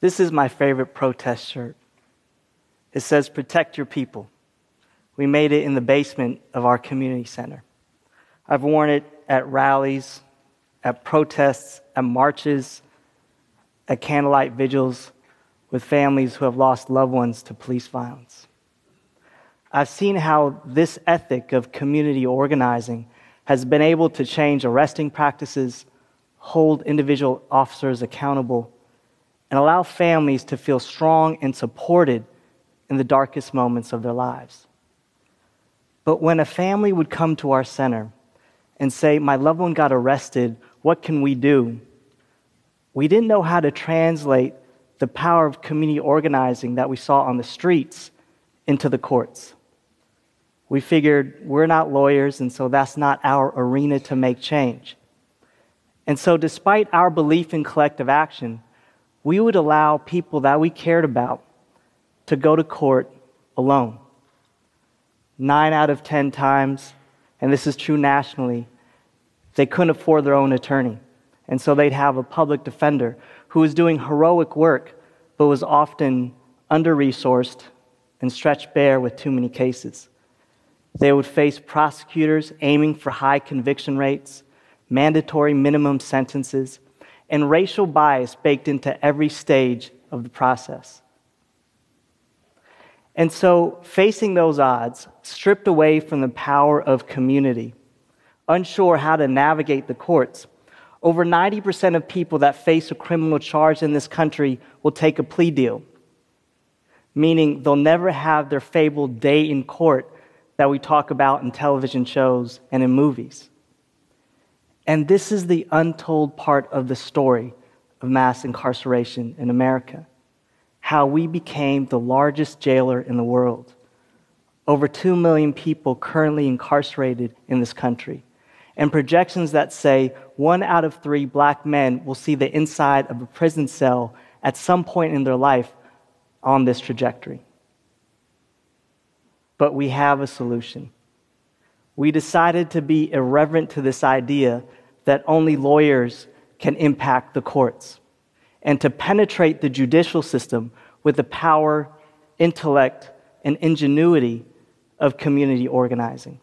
This is my favorite protest shirt. It says, Protect your people. We made it in the basement of our community center. I've worn it at rallies, at protests, at marches, at candlelight vigils with families who have lost loved ones to police violence. I've seen how this ethic of community organizing has been able to change arresting practices, hold individual officers accountable, and allow families to feel strong and supported in the darkest moments of their lives. But when a family would come to our center and say, My loved one got arrested, what can we do? We didn't know how to translate the power of community organizing that we saw on the streets into the courts. We figured we're not lawyers, and so that's not our arena to make change. And so, despite our belief in collective action, we would allow people that we cared about to go to court alone. Nine out of 10 times, and this is true nationally, they couldn't afford their own attorney. And so they'd have a public defender who was doing heroic work, but was often under resourced and stretched bare with too many cases. They would face prosecutors aiming for high conviction rates, mandatory minimum sentences, and racial bias baked into every stage of the process. And so, facing those odds, stripped away from the power of community, unsure how to navigate the courts, over 90% of people that face a criminal charge in this country will take a plea deal, meaning they'll never have their fabled day in court that we talk about in television shows and in movies. And this is the untold part of the story of mass incarceration in America how we became the largest jailer in the world. Over 2 million people currently incarcerated in this country. And projections that say one out of three black men will see the inside of a prison cell at some point in their life on this trajectory. But we have a solution. We decided to be irreverent to this idea that only lawyers can impact the courts and to penetrate the judicial system with the power, intellect, and ingenuity of community organizing.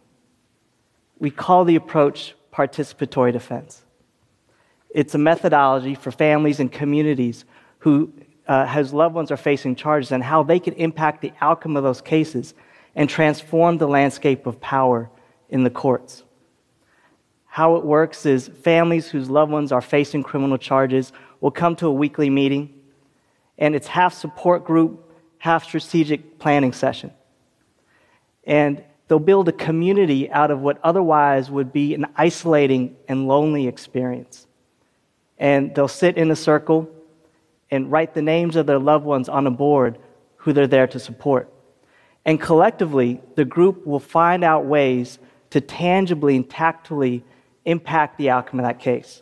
We call the approach participatory defense. It's a methodology for families and communities who uh, has loved ones are facing charges and how they can impact the outcome of those cases and transform the landscape of power in the courts. How it works is families whose loved ones are facing criminal charges will come to a weekly meeting, and it's half support group, half strategic planning session. And they'll build a community out of what otherwise would be an isolating and lonely experience. And they'll sit in a circle and write the names of their loved ones on a board who they're there to support. And collectively, the group will find out ways to tangibly and tactfully impact the outcome of that case.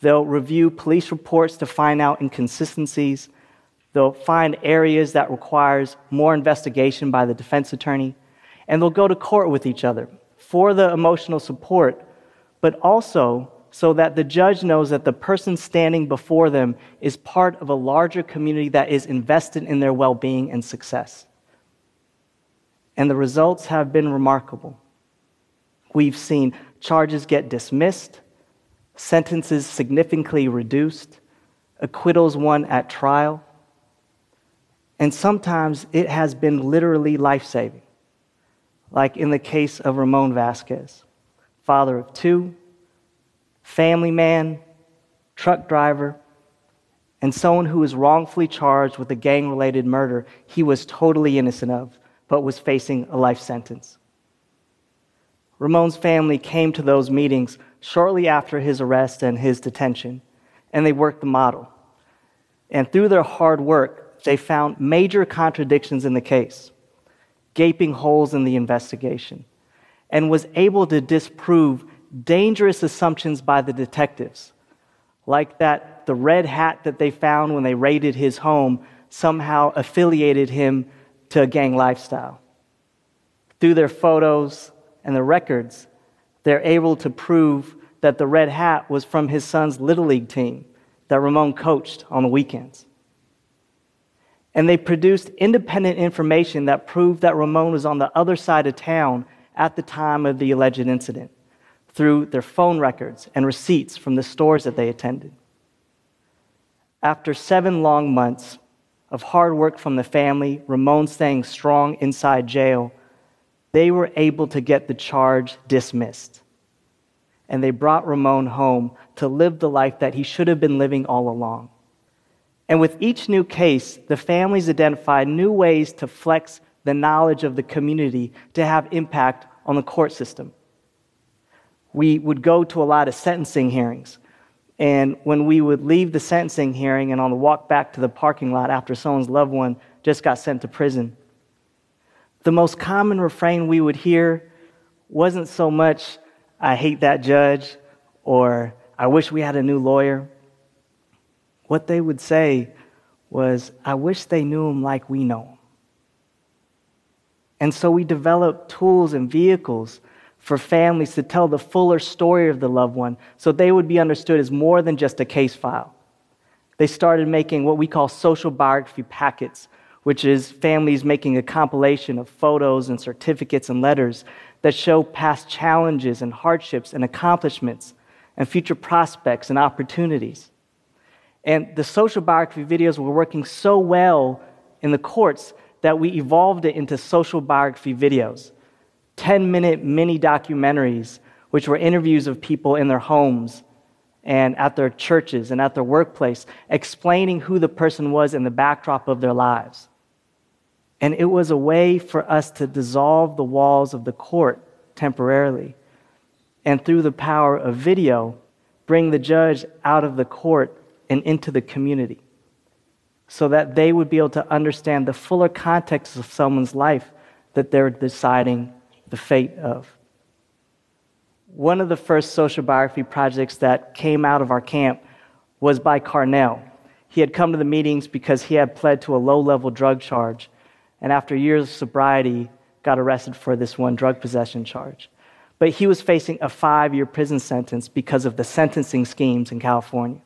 They'll review police reports to find out inconsistencies. They'll find areas that requires more investigation by the defense attorney. And they'll go to court with each other for the emotional support, but also so that the judge knows that the person standing before them is part of a larger community that is invested in their well being and success. And the results have been remarkable. We've seen charges get dismissed, sentences significantly reduced, acquittals won at trial, and sometimes it has been literally life saving, like in the case of Ramon Vasquez, father of two, family man, truck driver, and someone who was wrongfully charged with a gang related murder he was totally innocent of, but was facing a life sentence. Ramon's family came to those meetings shortly after his arrest and his detention, and they worked the model. And through their hard work, they found major contradictions in the case, gaping holes in the investigation, and was able to disprove dangerous assumptions by the detectives, like that the red hat that they found when they raided his home somehow affiliated him to a gang lifestyle. Through their photos and the records, they're able to prove that the red hat was from his son's Little League team that Ramon coached on the weekends. And they produced independent information that proved that Ramon was on the other side of town at the time of the alleged incident through their phone records and receipts from the stores that they attended. After seven long months of hard work from the family, Ramon staying strong inside jail, they were able to get the charge dismissed. And they brought Ramon home to live the life that he should have been living all along. And with each new case, the families identified new ways to flex the knowledge of the community to have impact on the court system. We would go to a lot of sentencing hearings. And when we would leave the sentencing hearing and on the walk back to the parking lot after someone's loved one just got sent to prison, the most common refrain we would hear wasn't so much, I hate that judge, or I wish we had a new lawyer. What they would say was, I wish they knew him like we know him. And so we developed tools and vehicles for families to tell the fuller story of the loved one so they would be understood as more than just a case file. They started making what we call social biography packets, which is families making a compilation of photos and certificates and letters that show past challenges and hardships and accomplishments and future prospects and opportunities. And the social biography videos were working so well in the courts that we evolved it into social biography videos 10 minute mini documentaries, which were interviews of people in their homes and at their churches and at their workplace, explaining who the person was in the backdrop of their lives. And it was a way for us to dissolve the walls of the court temporarily. And through the power of video, bring the judge out of the court and into the community so that they would be able to understand the fuller context of someone's life that they're deciding the fate of. One of the first social biography projects that came out of our camp was by Carnell. He had come to the meetings because he had pled to a low level drug charge, and after years of sobriety, got arrested for this one drug possession charge. But he was facing a five year prison sentence because of the sentencing schemes in California.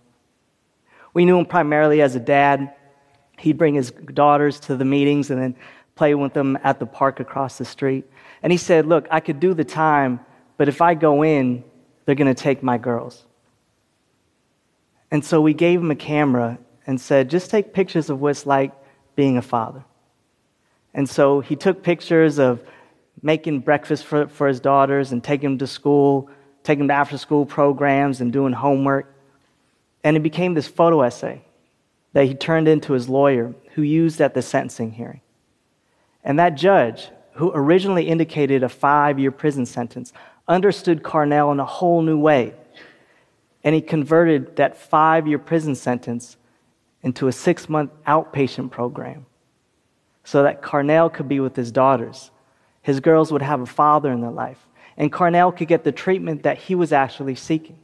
We knew him primarily as a dad. He'd bring his daughters to the meetings and then play with them at the park across the street. And he said, Look, I could do the time, but if I go in, they're going to take my girls. And so we gave him a camera and said, Just take pictures of what it's like being a father. And so he took pictures of making breakfast for, for his daughters and taking them to school, taking them to after school programs and doing homework. And it became this photo essay that he turned into his lawyer, who used at the sentencing hearing. And that judge, who originally indicated a five year prison sentence, understood Carnell in a whole new way. And he converted that five year prison sentence into a six month outpatient program so that Carnell could be with his daughters. His girls would have a father in their life. And Carnell could get the treatment that he was actually seeking.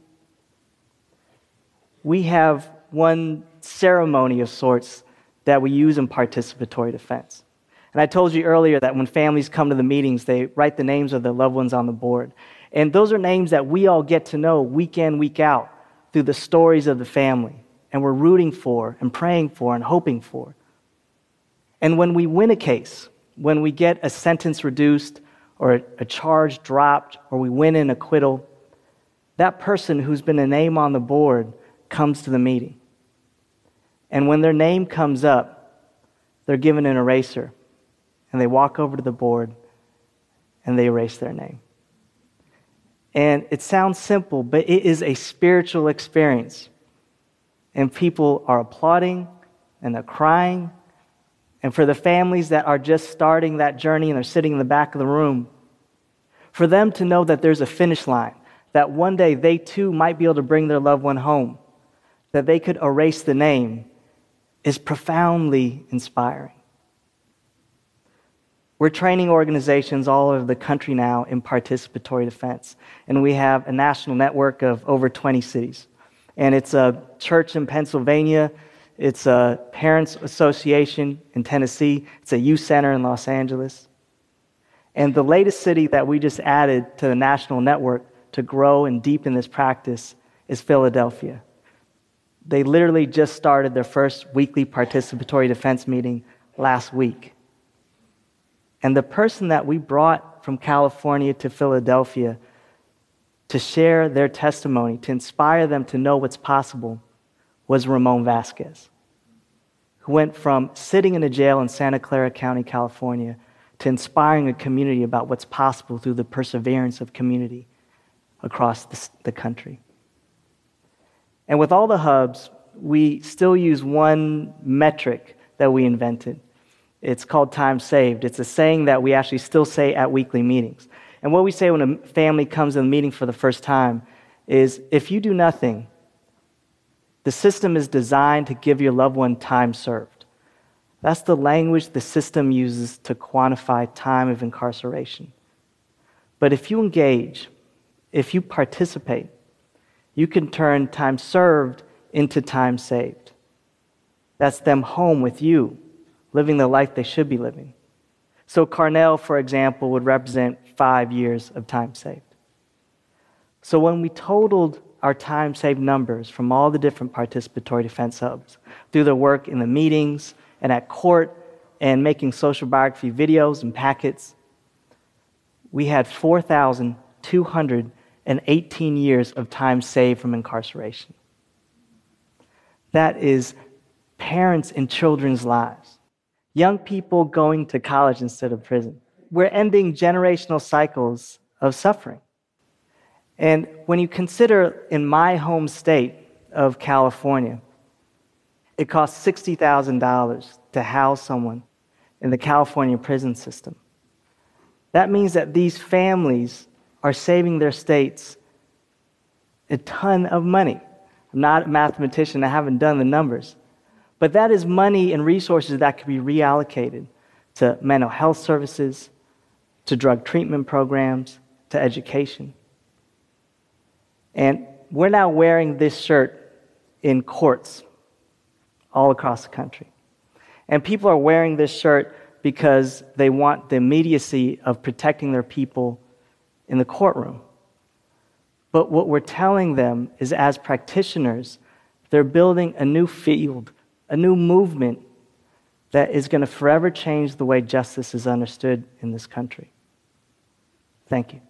We have one ceremony of sorts that we use in participatory defense. And I told you earlier that when families come to the meetings, they write the names of their loved ones on the board. And those are names that we all get to know week in, week out through the stories of the family. And we're rooting for and praying for and hoping for. And when we win a case, when we get a sentence reduced or a charge dropped or we win an acquittal, that person who's been a name on the board comes to the meeting. And when their name comes up, they're given an eraser and they walk over to the board and they erase their name. And it sounds simple, but it is a spiritual experience. And people are applauding and they're crying. And for the families that are just starting that journey and they're sitting in the back of the room, for them to know that there's a finish line, that one day they too might be able to bring their loved one home, that they could erase the name, is profoundly inspiring. We're training organizations all over the country now in participatory defense, and we have a national network of over 20 cities. And it's a church in Pennsylvania, it's a parents association in Tennessee, it's a youth center in Los Angeles. And the latest city that we just added to the national network to grow and deepen this practice is Philadelphia. They literally just started their first weekly participatory defense meeting last week. And the person that we brought from California to Philadelphia to share their testimony, to inspire them to know what's possible, was Ramon Vasquez, who went from sitting in a jail in Santa Clara County, California, to inspiring a community about what's possible through the perseverance of community across the, the country. And with all the hubs, we still use one metric that we invented. It's called time saved. It's a saying that we actually still say at weekly meetings. And what we say when a family comes in the meeting for the first time is if you do nothing, the system is designed to give your loved one time served. That's the language the system uses to quantify time of incarceration. But if you engage, if you participate, you can turn time served into time saved. That's them home with you, living the life they should be living. So, Carnell, for example, would represent five years of time saved. So, when we totaled our time saved numbers from all the different participatory defense hubs through their work in the meetings and at court and making social biography videos and packets, we had 4,218 years of time saved from incarceration. That is parents and children's lives, young people going to college instead of prison. We're ending generational cycles of suffering. And when you consider in my home state of California, it costs $60,000 to house someone in the California prison system. That means that these families are saving their states a ton of money. I'm not a mathematician, I haven't done the numbers. But that is money and resources that could be reallocated to mental health services, to drug treatment programs, to education. And we're now wearing this shirt in courts all across the country. And people are wearing this shirt because they want the immediacy of protecting their people in the courtroom. But what we're telling them is, as practitioners, they're building a new field, a new movement that is going to forever change the way justice is understood in this country. Thank you.